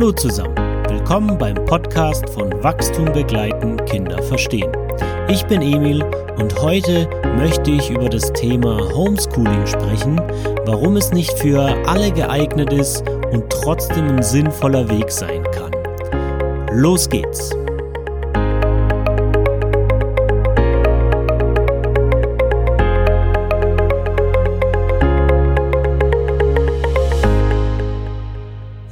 Hallo zusammen, willkommen beim Podcast von Wachstum begleiten, Kinder verstehen. Ich bin Emil und heute möchte ich über das Thema Homeschooling sprechen, warum es nicht für alle geeignet ist und trotzdem ein sinnvoller Weg sein kann. Los geht's!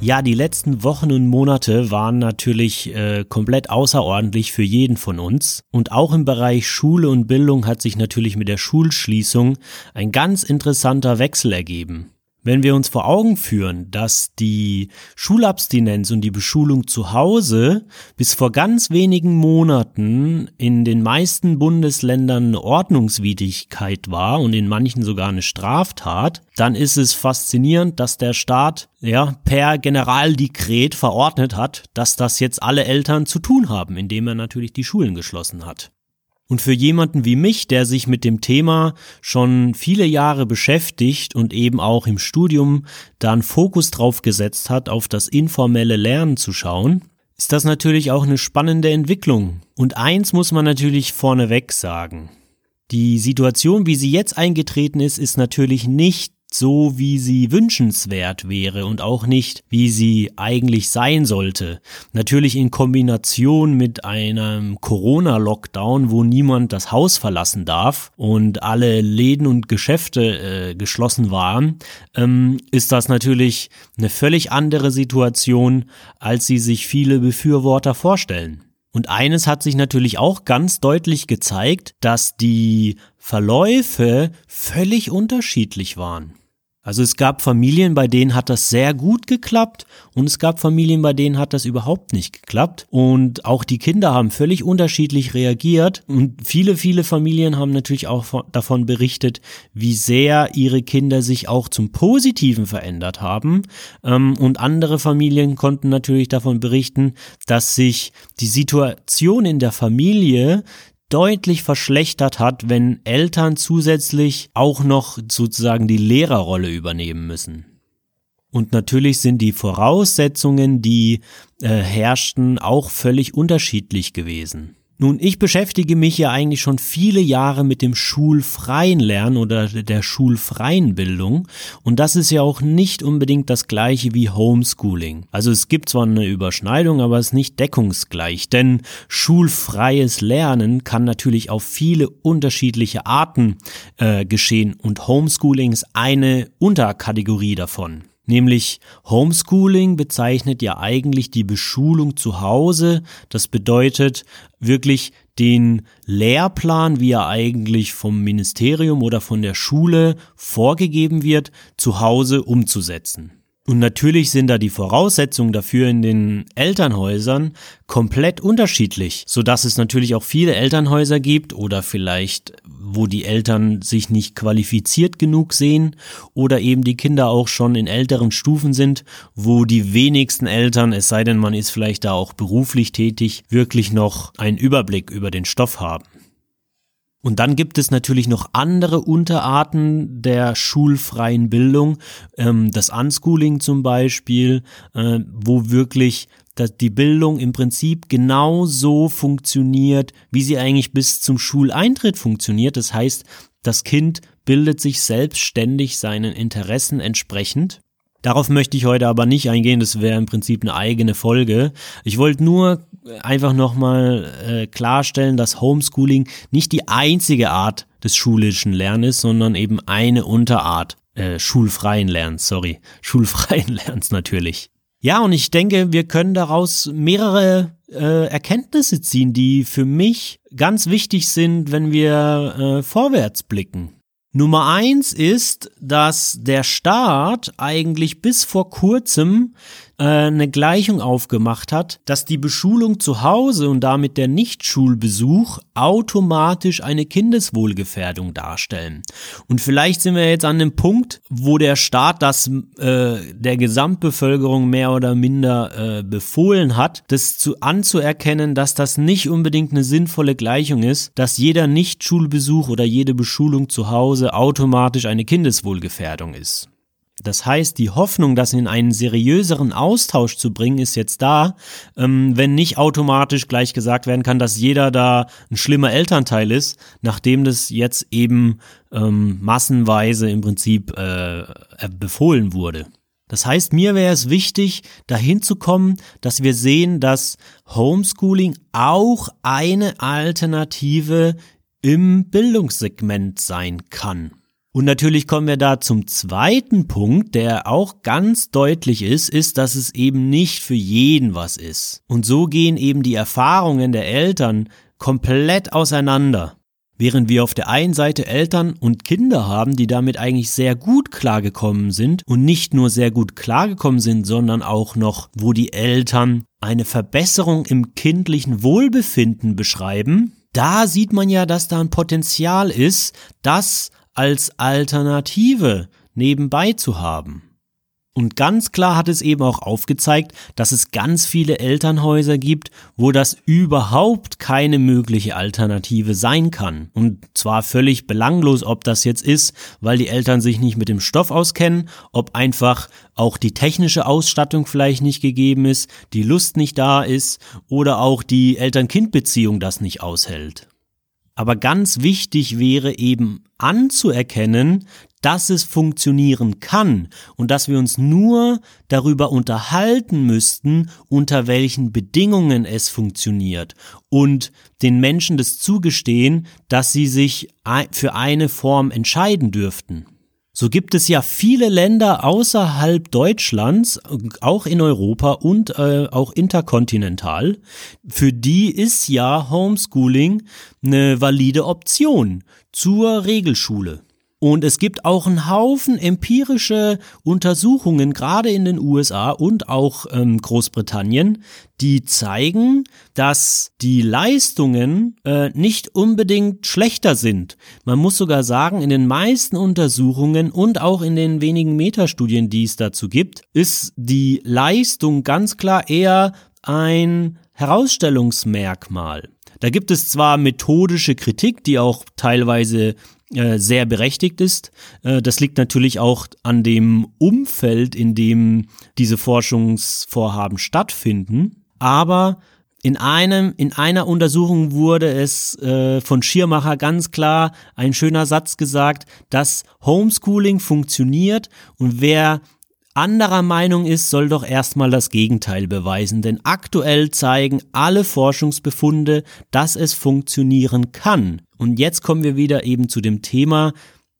Ja, die letzten Wochen und Monate waren natürlich äh, komplett außerordentlich für jeden von uns. Und auch im Bereich Schule und Bildung hat sich natürlich mit der Schulschließung ein ganz interessanter Wechsel ergeben. Wenn wir uns vor Augen führen, dass die Schulabstinenz und die Beschulung zu Hause bis vor ganz wenigen Monaten in den meisten Bundesländern eine Ordnungswidrigkeit war und in manchen sogar eine Straftat, dann ist es faszinierend, dass der Staat ja per Generaldekret verordnet hat, dass das jetzt alle Eltern zu tun haben, indem er natürlich die Schulen geschlossen hat. Und für jemanden wie mich, der sich mit dem Thema schon viele Jahre beschäftigt und eben auch im Studium dann Fokus drauf gesetzt hat, auf das informelle Lernen zu schauen, ist das natürlich auch eine spannende Entwicklung. Und eins muss man natürlich vorneweg sagen. Die Situation, wie sie jetzt eingetreten ist, ist natürlich nicht so, wie sie wünschenswert wäre und auch nicht, wie sie eigentlich sein sollte. Natürlich in Kombination mit einem Corona-Lockdown, wo niemand das Haus verlassen darf und alle Läden und Geschäfte äh, geschlossen waren, ähm, ist das natürlich eine völlig andere Situation, als sie sich viele Befürworter vorstellen. Und eines hat sich natürlich auch ganz deutlich gezeigt, dass die Verläufe völlig unterschiedlich waren. Also es gab Familien, bei denen hat das sehr gut geklappt und es gab Familien, bei denen hat das überhaupt nicht geklappt. Und auch die Kinder haben völlig unterschiedlich reagiert. Und viele, viele Familien haben natürlich auch davon berichtet, wie sehr ihre Kinder sich auch zum Positiven verändert haben. Ähm, und andere Familien konnten natürlich davon berichten, dass sich die Situation in der Familie deutlich verschlechtert hat, wenn Eltern zusätzlich auch noch sozusagen die Lehrerrolle übernehmen müssen. Und natürlich sind die Voraussetzungen, die äh, herrschten, auch völlig unterschiedlich gewesen. Nun, ich beschäftige mich ja eigentlich schon viele Jahre mit dem schulfreien Lernen oder der schulfreien Bildung und das ist ja auch nicht unbedingt das gleiche wie Homeschooling. Also es gibt zwar eine Überschneidung, aber es ist nicht deckungsgleich, denn schulfreies Lernen kann natürlich auf viele unterschiedliche Arten äh, geschehen und Homeschooling ist eine Unterkategorie davon. Nämlich Homeschooling bezeichnet ja eigentlich die Beschulung zu Hause. Das bedeutet wirklich den Lehrplan, wie er eigentlich vom Ministerium oder von der Schule vorgegeben wird, zu Hause umzusetzen. Und natürlich sind da die Voraussetzungen dafür in den Elternhäusern komplett unterschiedlich, so dass es natürlich auch viele Elternhäuser gibt oder vielleicht wo die Eltern sich nicht qualifiziert genug sehen oder eben die Kinder auch schon in älteren Stufen sind, wo die wenigsten Eltern, es sei denn man ist vielleicht da auch beruflich tätig, wirklich noch einen Überblick über den Stoff haben. Und dann gibt es natürlich noch andere Unterarten der schulfreien Bildung, ähm, das Unschooling zum Beispiel, äh, wo wirklich die Bildung im Prinzip genau so funktioniert, wie sie eigentlich bis zum Schuleintritt funktioniert. Das heißt, das Kind bildet sich selbstständig seinen Interessen entsprechend Darauf möchte ich heute aber nicht eingehen, das wäre im Prinzip eine eigene Folge. Ich wollte nur einfach nochmal äh, klarstellen, dass Homeschooling nicht die einzige Art des schulischen Lernens, sondern eben eine Unterart äh, schulfreien Lernens, sorry, schulfreien Lernens natürlich. Ja, und ich denke, wir können daraus mehrere äh, Erkenntnisse ziehen, die für mich ganz wichtig sind, wenn wir äh, vorwärts blicken. Nummer eins ist, dass der Staat eigentlich bis vor kurzem eine Gleichung aufgemacht hat, dass die Beschulung zu Hause und damit der Nichtschulbesuch automatisch eine Kindeswohlgefährdung darstellen. Und vielleicht sind wir jetzt an dem Punkt, wo der Staat das äh, der Gesamtbevölkerung mehr oder minder äh, befohlen hat, das zu anzuerkennen, dass das nicht unbedingt eine sinnvolle Gleichung ist, dass jeder Nichtschulbesuch oder jede Beschulung zu Hause automatisch eine Kindeswohlgefährdung ist. Das heißt, die Hoffnung, das in einen seriöseren Austausch zu bringen, ist jetzt da, ähm, wenn nicht automatisch gleich gesagt werden kann, dass jeder da ein schlimmer Elternteil ist, nachdem das jetzt eben ähm, massenweise im Prinzip äh, befohlen wurde. Das heißt, mir wäre es wichtig, dahin zu kommen, dass wir sehen, dass Homeschooling auch eine Alternative im Bildungssegment sein kann. Und natürlich kommen wir da zum zweiten Punkt, der auch ganz deutlich ist, ist, dass es eben nicht für jeden was ist. Und so gehen eben die Erfahrungen der Eltern komplett auseinander. Während wir auf der einen Seite Eltern und Kinder haben, die damit eigentlich sehr gut klargekommen sind und nicht nur sehr gut klargekommen sind, sondern auch noch, wo die Eltern eine Verbesserung im kindlichen Wohlbefinden beschreiben, da sieht man ja, dass da ein Potenzial ist, das als Alternative nebenbei zu haben. Und ganz klar hat es eben auch aufgezeigt, dass es ganz viele Elternhäuser gibt, wo das überhaupt keine mögliche Alternative sein kann. Und zwar völlig belanglos, ob das jetzt ist, weil die Eltern sich nicht mit dem Stoff auskennen, ob einfach auch die technische Ausstattung vielleicht nicht gegeben ist, die Lust nicht da ist oder auch die Eltern-Kind-Beziehung das nicht aushält. Aber ganz wichtig wäre eben anzuerkennen, dass es funktionieren kann und dass wir uns nur darüber unterhalten müssten, unter welchen Bedingungen es funktioniert und den Menschen das zugestehen, dass sie sich für eine Form entscheiden dürften. So gibt es ja viele Länder außerhalb Deutschlands, auch in Europa und äh, auch interkontinental, für die ist ja Homeschooling eine valide Option zur Regelschule. Und es gibt auch einen Haufen empirische Untersuchungen, gerade in den USA und auch ähm, Großbritannien, die zeigen, dass die Leistungen äh, nicht unbedingt schlechter sind. Man muss sogar sagen, in den meisten Untersuchungen und auch in den wenigen Metastudien, die es dazu gibt, ist die Leistung ganz klar eher ein Herausstellungsmerkmal. Da gibt es zwar methodische Kritik, die auch teilweise sehr berechtigt ist. Äh, das liegt natürlich auch an dem Umfeld, in dem diese Forschungsvorhaben stattfinden. Aber in einem, in einer Untersuchung wurde es äh, von Schirmacher ganz klar ein schöner Satz gesagt, dass Homeschooling funktioniert und wer anderer Meinung ist, soll doch erstmal das Gegenteil beweisen, denn aktuell zeigen alle Forschungsbefunde, dass es funktionieren kann. Und jetzt kommen wir wieder eben zu dem Thema,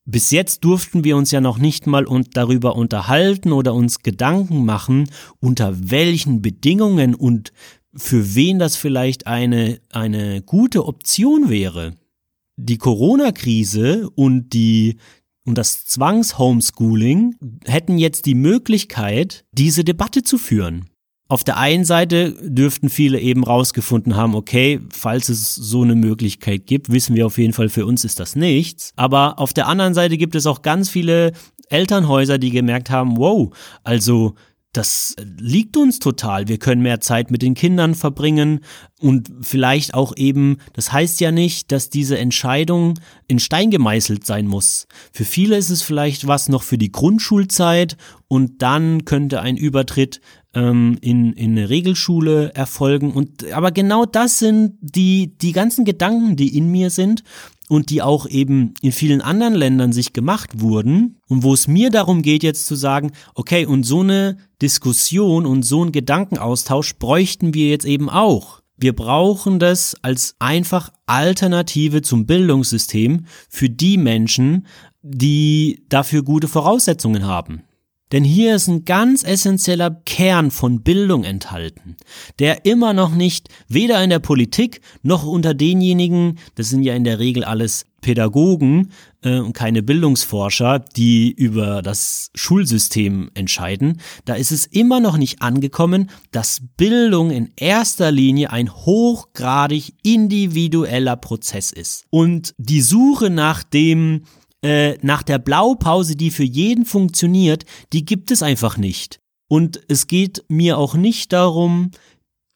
bis jetzt durften wir uns ja noch nicht mal und darüber unterhalten oder uns Gedanken machen, unter welchen Bedingungen und für wen das vielleicht eine, eine gute Option wäre. Die Corona-Krise und die und das Zwangs-Homeschooling hätten jetzt die Möglichkeit, diese Debatte zu führen. Auf der einen Seite dürften viele eben rausgefunden haben, okay, falls es so eine Möglichkeit gibt, wissen wir auf jeden Fall, für uns ist das nichts. Aber auf der anderen Seite gibt es auch ganz viele Elternhäuser, die gemerkt haben, wow, also das liegt uns total. Wir können mehr Zeit mit den Kindern verbringen und vielleicht auch eben, das heißt ja nicht, dass diese Entscheidung in Stein gemeißelt sein muss. Für viele ist es vielleicht was noch für die Grundschulzeit und dann könnte ein Übertritt ähm, in, in eine Regelschule erfolgen. Und aber genau das sind die, die ganzen Gedanken, die in mir sind und die auch eben in vielen anderen Ländern sich gemacht wurden und wo es mir darum geht jetzt zu sagen, okay, und so eine Diskussion und so einen Gedankenaustausch bräuchten wir jetzt eben auch. Wir brauchen das als einfach Alternative zum Bildungssystem für die Menschen, die dafür gute Voraussetzungen haben. Denn hier ist ein ganz essentieller Kern von Bildung enthalten, der immer noch nicht weder in der Politik noch unter denjenigen, das sind ja in der Regel alles Pädagogen äh, und keine Bildungsforscher, die über das Schulsystem entscheiden, da ist es immer noch nicht angekommen, dass Bildung in erster Linie ein hochgradig individueller Prozess ist. Und die Suche nach dem äh, nach der Blaupause, die für jeden funktioniert, die gibt es einfach nicht. Und es geht mir auch nicht darum,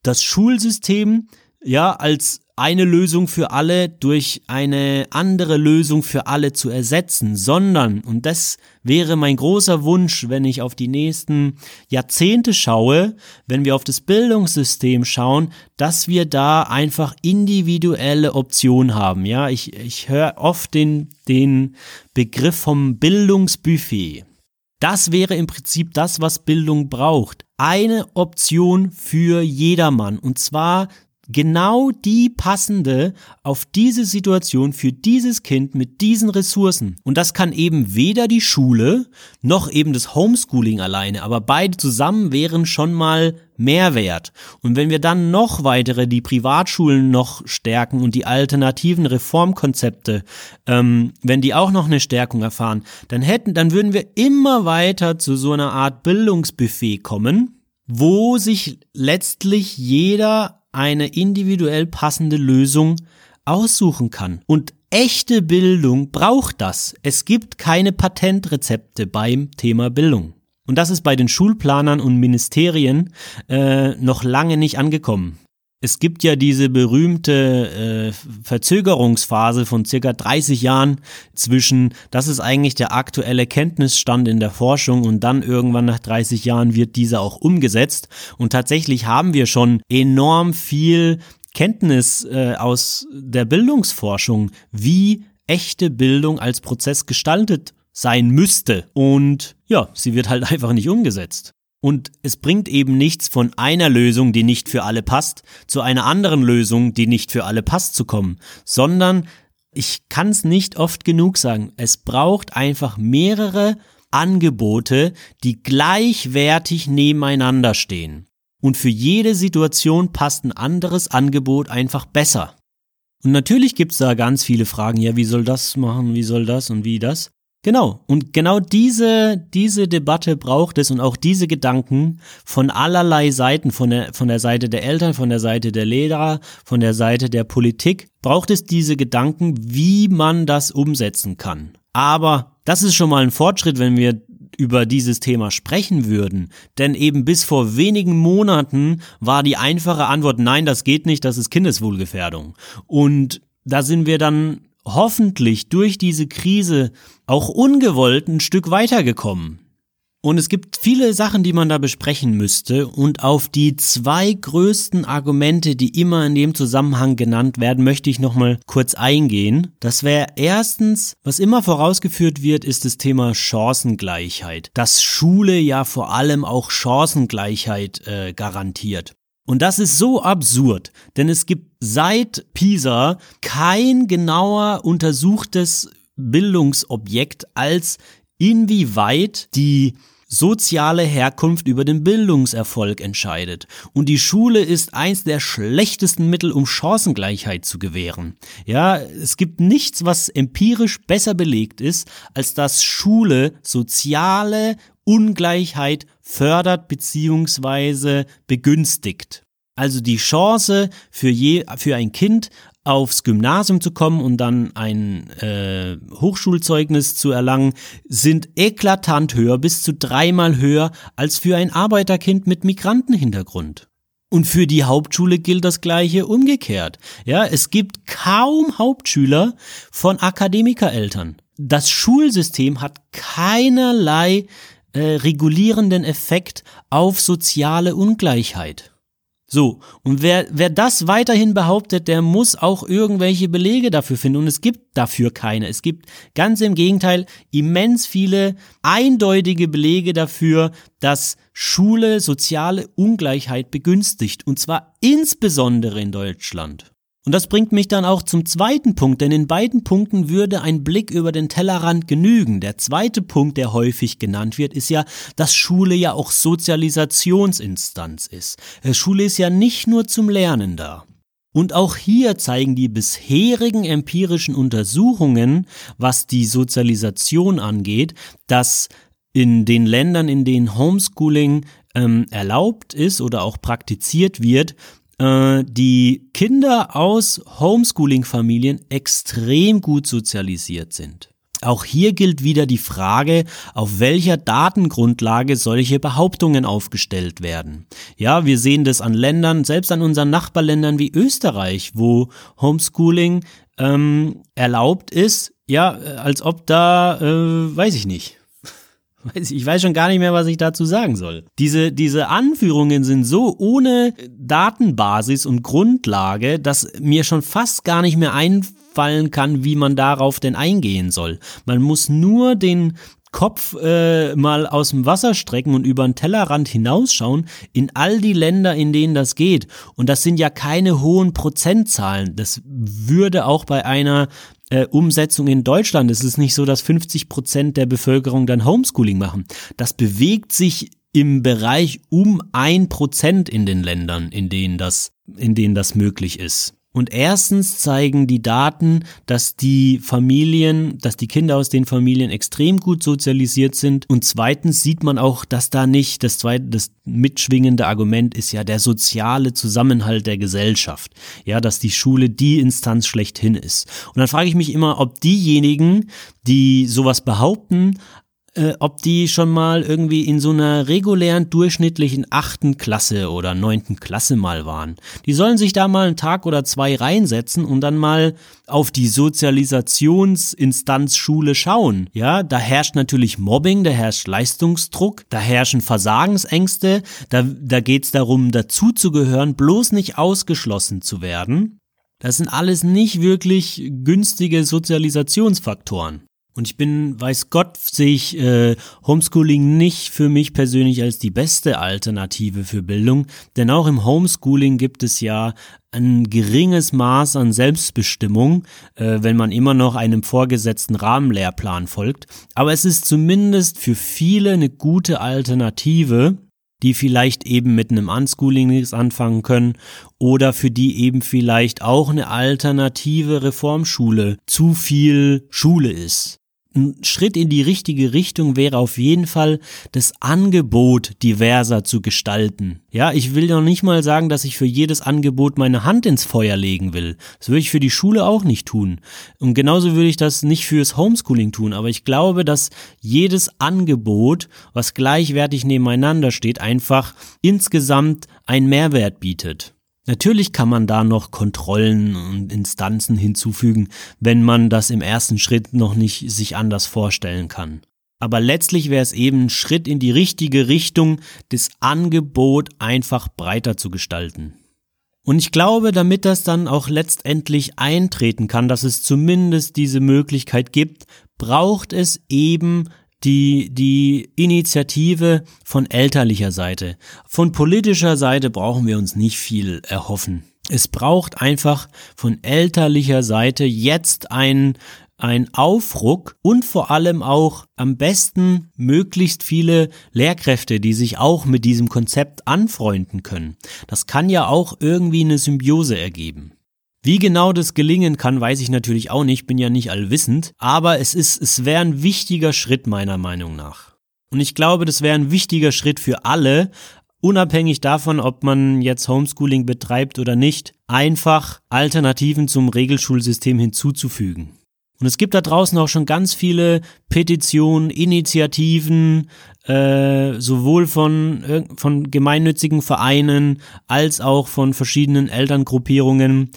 das Schulsystem ja, als eine Lösung für alle durch eine andere Lösung für alle zu ersetzen, sondern, und das wäre mein großer Wunsch, wenn ich auf die nächsten Jahrzehnte schaue, wenn wir auf das Bildungssystem schauen, dass wir da einfach individuelle Optionen haben. Ja, ich, ich höre oft den, den Begriff vom Bildungsbuffet. Das wäre im Prinzip das, was Bildung braucht. Eine Option für jedermann. Und zwar genau die passende auf diese Situation für dieses Kind mit diesen Ressourcen. Und das kann eben weder die Schule noch eben das Homeschooling alleine, aber beide zusammen wären schon mal Mehrwert. Und wenn wir dann noch weitere die Privatschulen noch stärken und die alternativen Reformkonzepte, ähm, wenn die auch noch eine Stärkung erfahren, dann hätten, dann würden wir immer weiter zu so einer Art Bildungsbuffet kommen, wo sich letztlich jeder eine individuell passende Lösung aussuchen kann. Und echte Bildung braucht das. Es gibt keine Patentrezepte beim Thema Bildung. Und das ist bei den Schulplanern und Ministerien äh, noch lange nicht angekommen. Es gibt ja diese berühmte äh, Verzögerungsphase von circa 30 Jahren zwischen, das ist eigentlich der aktuelle Kenntnisstand in der Forschung und dann irgendwann nach 30 Jahren wird dieser auch umgesetzt. Und tatsächlich haben wir schon enorm viel Kenntnis äh, aus der Bildungsforschung, wie echte Bildung als Prozess gestaltet sein müsste. Und ja, sie wird halt einfach nicht umgesetzt. Und es bringt eben nichts von einer Lösung, die nicht für alle passt, zu einer anderen Lösung, die nicht für alle passt zu kommen, sondern ich kann es nicht oft genug sagen, es braucht einfach mehrere Angebote, die gleichwertig nebeneinander stehen. Und für jede Situation passt ein anderes Angebot einfach besser. Und natürlich gibt es da ganz viele Fragen, ja, wie soll das machen, wie soll das und wie das? Genau. Und genau diese, diese Debatte braucht es und auch diese Gedanken von allerlei Seiten, von der, von der Seite der Eltern, von der Seite der Lehrer, von der Seite der Politik, braucht es diese Gedanken, wie man das umsetzen kann. Aber das ist schon mal ein Fortschritt, wenn wir über dieses Thema sprechen würden. Denn eben bis vor wenigen Monaten war die einfache Antwort, nein, das geht nicht, das ist Kindeswohlgefährdung. Und da sind wir dann hoffentlich durch diese Krise auch ungewollt ein Stück weitergekommen. Und es gibt viele Sachen, die man da besprechen müsste. Und auf die zwei größten Argumente, die immer in dem Zusammenhang genannt werden, möchte ich nochmal kurz eingehen. Das wäre erstens, was immer vorausgeführt wird, ist das Thema Chancengleichheit. Dass Schule ja vor allem auch Chancengleichheit äh, garantiert. Und das ist so absurd, denn es gibt seit Pisa kein genauer untersuchtes Bildungsobjekt als inwieweit die soziale Herkunft über den Bildungserfolg entscheidet. Und die Schule ist eins der schlechtesten Mittel, um Chancengleichheit zu gewähren. Ja, es gibt nichts, was empirisch besser belegt ist, als dass Schule soziale Ungleichheit fördert bzw. begünstigt. Also die Chance für, je, für ein Kind aufs Gymnasium zu kommen und dann ein äh, Hochschulzeugnis zu erlangen, sind eklatant höher, bis zu dreimal höher als für ein Arbeiterkind mit Migrantenhintergrund. Und für die Hauptschule gilt das gleiche umgekehrt. Ja, es gibt kaum Hauptschüler von Akademikereltern. Das Schulsystem hat keinerlei äh, regulierenden Effekt auf soziale Ungleichheit. So, und wer, wer das weiterhin behauptet, der muss auch irgendwelche Belege dafür finden. Und es gibt dafür keine. Es gibt ganz im Gegenteil immens viele eindeutige Belege dafür, dass Schule soziale Ungleichheit begünstigt. Und zwar insbesondere in Deutschland. Und das bringt mich dann auch zum zweiten Punkt, denn in beiden Punkten würde ein Blick über den Tellerrand genügen. Der zweite Punkt, der häufig genannt wird, ist ja, dass Schule ja auch Sozialisationsinstanz ist. Äh, Schule ist ja nicht nur zum Lernen da. Und auch hier zeigen die bisherigen empirischen Untersuchungen, was die Sozialisation angeht, dass in den Ländern, in denen Homeschooling ähm, erlaubt ist oder auch praktiziert wird, äh, die Kinder aus Homeschooling-Familien extrem gut sozialisiert sind. Auch hier gilt wieder die Frage, auf welcher Datengrundlage solche Behauptungen aufgestellt werden. Ja, wir sehen das an Ländern, selbst an unseren Nachbarländern wie Österreich, wo Homeschooling ähm, erlaubt ist, ja, als ob da, äh, weiß ich nicht, ich weiß schon gar nicht mehr, was ich dazu sagen soll. Diese, diese Anführungen sind so ohne Datenbasis und Grundlage, dass mir schon fast gar nicht mehr einfallen kann, wie man darauf denn eingehen soll. Man muss nur den Kopf äh, mal aus dem Wasser strecken und über den Tellerrand hinausschauen in all die Länder, in denen das geht. Und das sind ja keine hohen Prozentzahlen. Das würde auch bei einer äh, Umsetzung in Deutschland. Es ist nicht so, dass 50 Prozent der Bevölkerung dann Homeschooling machen. Das bewegt sich im Bereich um ein Prozent in den Ländern, in denen das, in denen das möglich ist. Und erstens zeigen die Daten, dass die Familien, dass die Kinder aus den Familien extrem gut sozialisiert sind. Und zweitens sieht man auch, dass da nicht, das zweite, das mitschwingende Argument ist ja der soziale Zusammenhalt der Gesellschaft. Ja, dass die Schule die Instanz schlechthin ist. Und dann frage ich mich immer, ob diejenigen, die sowas behaupten, äh, ob die schon mal irgendwie in so einer regulären durchschnittlichen achten Klasse oder neunten Klasse mal waren. Die sollen sich da mal einen Tag oder zwei reinsetzen und dann mal auf die Sozialisationsinstanz Schule schauen. Ja, da herrscht natürlich Mobbing, da herrscht Leistungsdruck, da herrschen Versagensängste, da, da geht's darum, dazuzugehören, bloß nicht ausgeschlossen zu werden. Das sind alles nicht wirklich günstige Sozialisationsfaktoren. Und ich bin, weiß Gott, sehe ich äh, Homeschooling nicht für mich persönlich als die beste Alternative für Bildung, denn auch im Homeschooling gibt es ja ein geringes Maß an Selbstbestimmung, äh, wenn man immer noch einem vorgesetzten Rahmenlehrplan folgt. Aber es ist zumindest für viele eine gute Alternative, die vielleicht eben mit einem Unschooling nichts anfangen können oder für die eben vielleicht auch eine alternative Reformschule zu viel Schule ist ein Schritt in die richtige Richtung wäre auf jeden Fall, das Angebot diverser zu gestalten. Ja, ich will noch nicht mal sagen, dass ich für jedes Angebot meine Hand ins Feuer legen will. Das würde ich für die Schule auch nicht tun. Und genauso würde ich das nicht fürs Homeschooling tun. Aber ich glaube, dass jedes Angebot, was gleichwertig nebeneinander steht, einfach insgesamt einen Mehrwert bietet. Natürlich kann man da noch Kontrollen und Instanzen hinzufügen, wenn man das im ersten Schritt noch nicht sich anders vorstellen kann. Aber letztlich wäre es eben ein Schritt in die richtige Richtung, das Angebot einfach breiter zu gestalten. Und ich glaube, damit das dann auch letztendlich eintreten kann, dass es zumindest diese Möglichkeit gibt, braucht es eben die, die Initiative von elterlicher Seite. Von politischer Seite brauchen wir uns nicht viel erhoffen. Es braucht einfach von elterlicher Seite jetzt ein, ein Aufruck und vor allem auch am besten möglichst viele Lehrkräfte, die sich auch mit diesem Konzept anfreunden können. Das kann ja auch irgendwie eine Symbiose ergeben. Wie genau das gelingen kann, weiß ich natürlich auch nicht, bin ja nicht allwissend, aber es ist, es wäre ein wichtiger Schritt meiner Meinung nach. Und ich glaube, das wäre ein wichtiger Schritt für alle, unabhängig davon, ob man jetzt Homeschooling betreibt oder nicht, einfach Alternativen zum Regelschulsystem hinzuzufügen. Und es gibt da draußen auch schon ganz viele Petitionen, Initiativen, äh, sowohl von, von gemeinnützigen Vereinen als auch von verschiedenen Elterngruppierungen.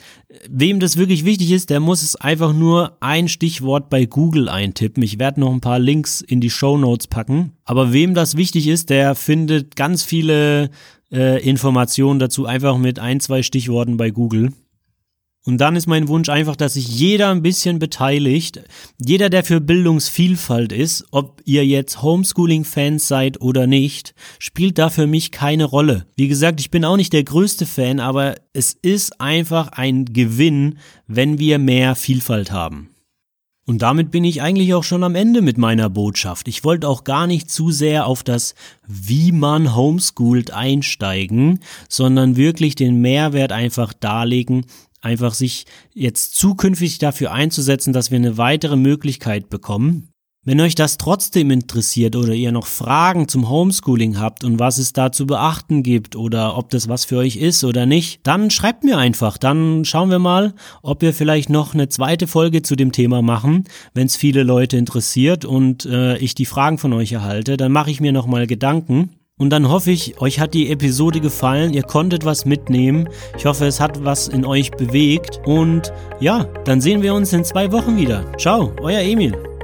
Wem das wirklich wichtig ist, der muss es einfach nur ein Stichwort bei Google eintippen. Ich werde noch ein paar Links in die Show Notes packen. Aber wem das wichtig ist, der findet ganz viele äh, Informationen dazu einfach mit ein, zwei Stichworten bei Google. Und dann ist mein Wunsch einfach, dass sich jeder ein bisschen beteiligt. Jeder, der für Bildungsvielfalt ist, ob ihr jetzt Homeschooling-Fans seid oder nicht, spielt da für mich keine Rolle. Wie gesagt, ich bin auch nicht der größte Fan, aber es ist einfach ein Gewinn, wenn wir mehr Vielfalt haben. Und damit bin ich eigentlich auch schon am Ende mit meiner Botschaft. Ich wollte auch gar nicht zu sehr auf das, wie man homeschoolt einsteigen, sondern wirklich den Mehrwert einfach darlegen, einfach sich jetzt zukünftig dafür einzusetzen, dass wir eine weitere Möglichkeit bekommen, Wenn euch das trotzdem interessiert oder ihr noch Fragen zum Homeschooling habt und was es da zu beachten gibt oder ob das was für euch ist oder nicht, dann schreibt mir einfach. Dann schauen wir mal, ob wir vielleicht noch eine zweite Folge zu dem Thema machen, wenn es viele Leute interessiert und äh, ich die Fragen von euch erhalte. Dann mache ich mir nochmal Gedanken. Und dann hoffe ich, euch hat die Episode gefallen, ihr konntet was mitnehmen. Ich hoffe, es hat was in euch bewegt. Und ja, dann sehen wir uns in zwei Wochen wieder. Ciao, euer Emil.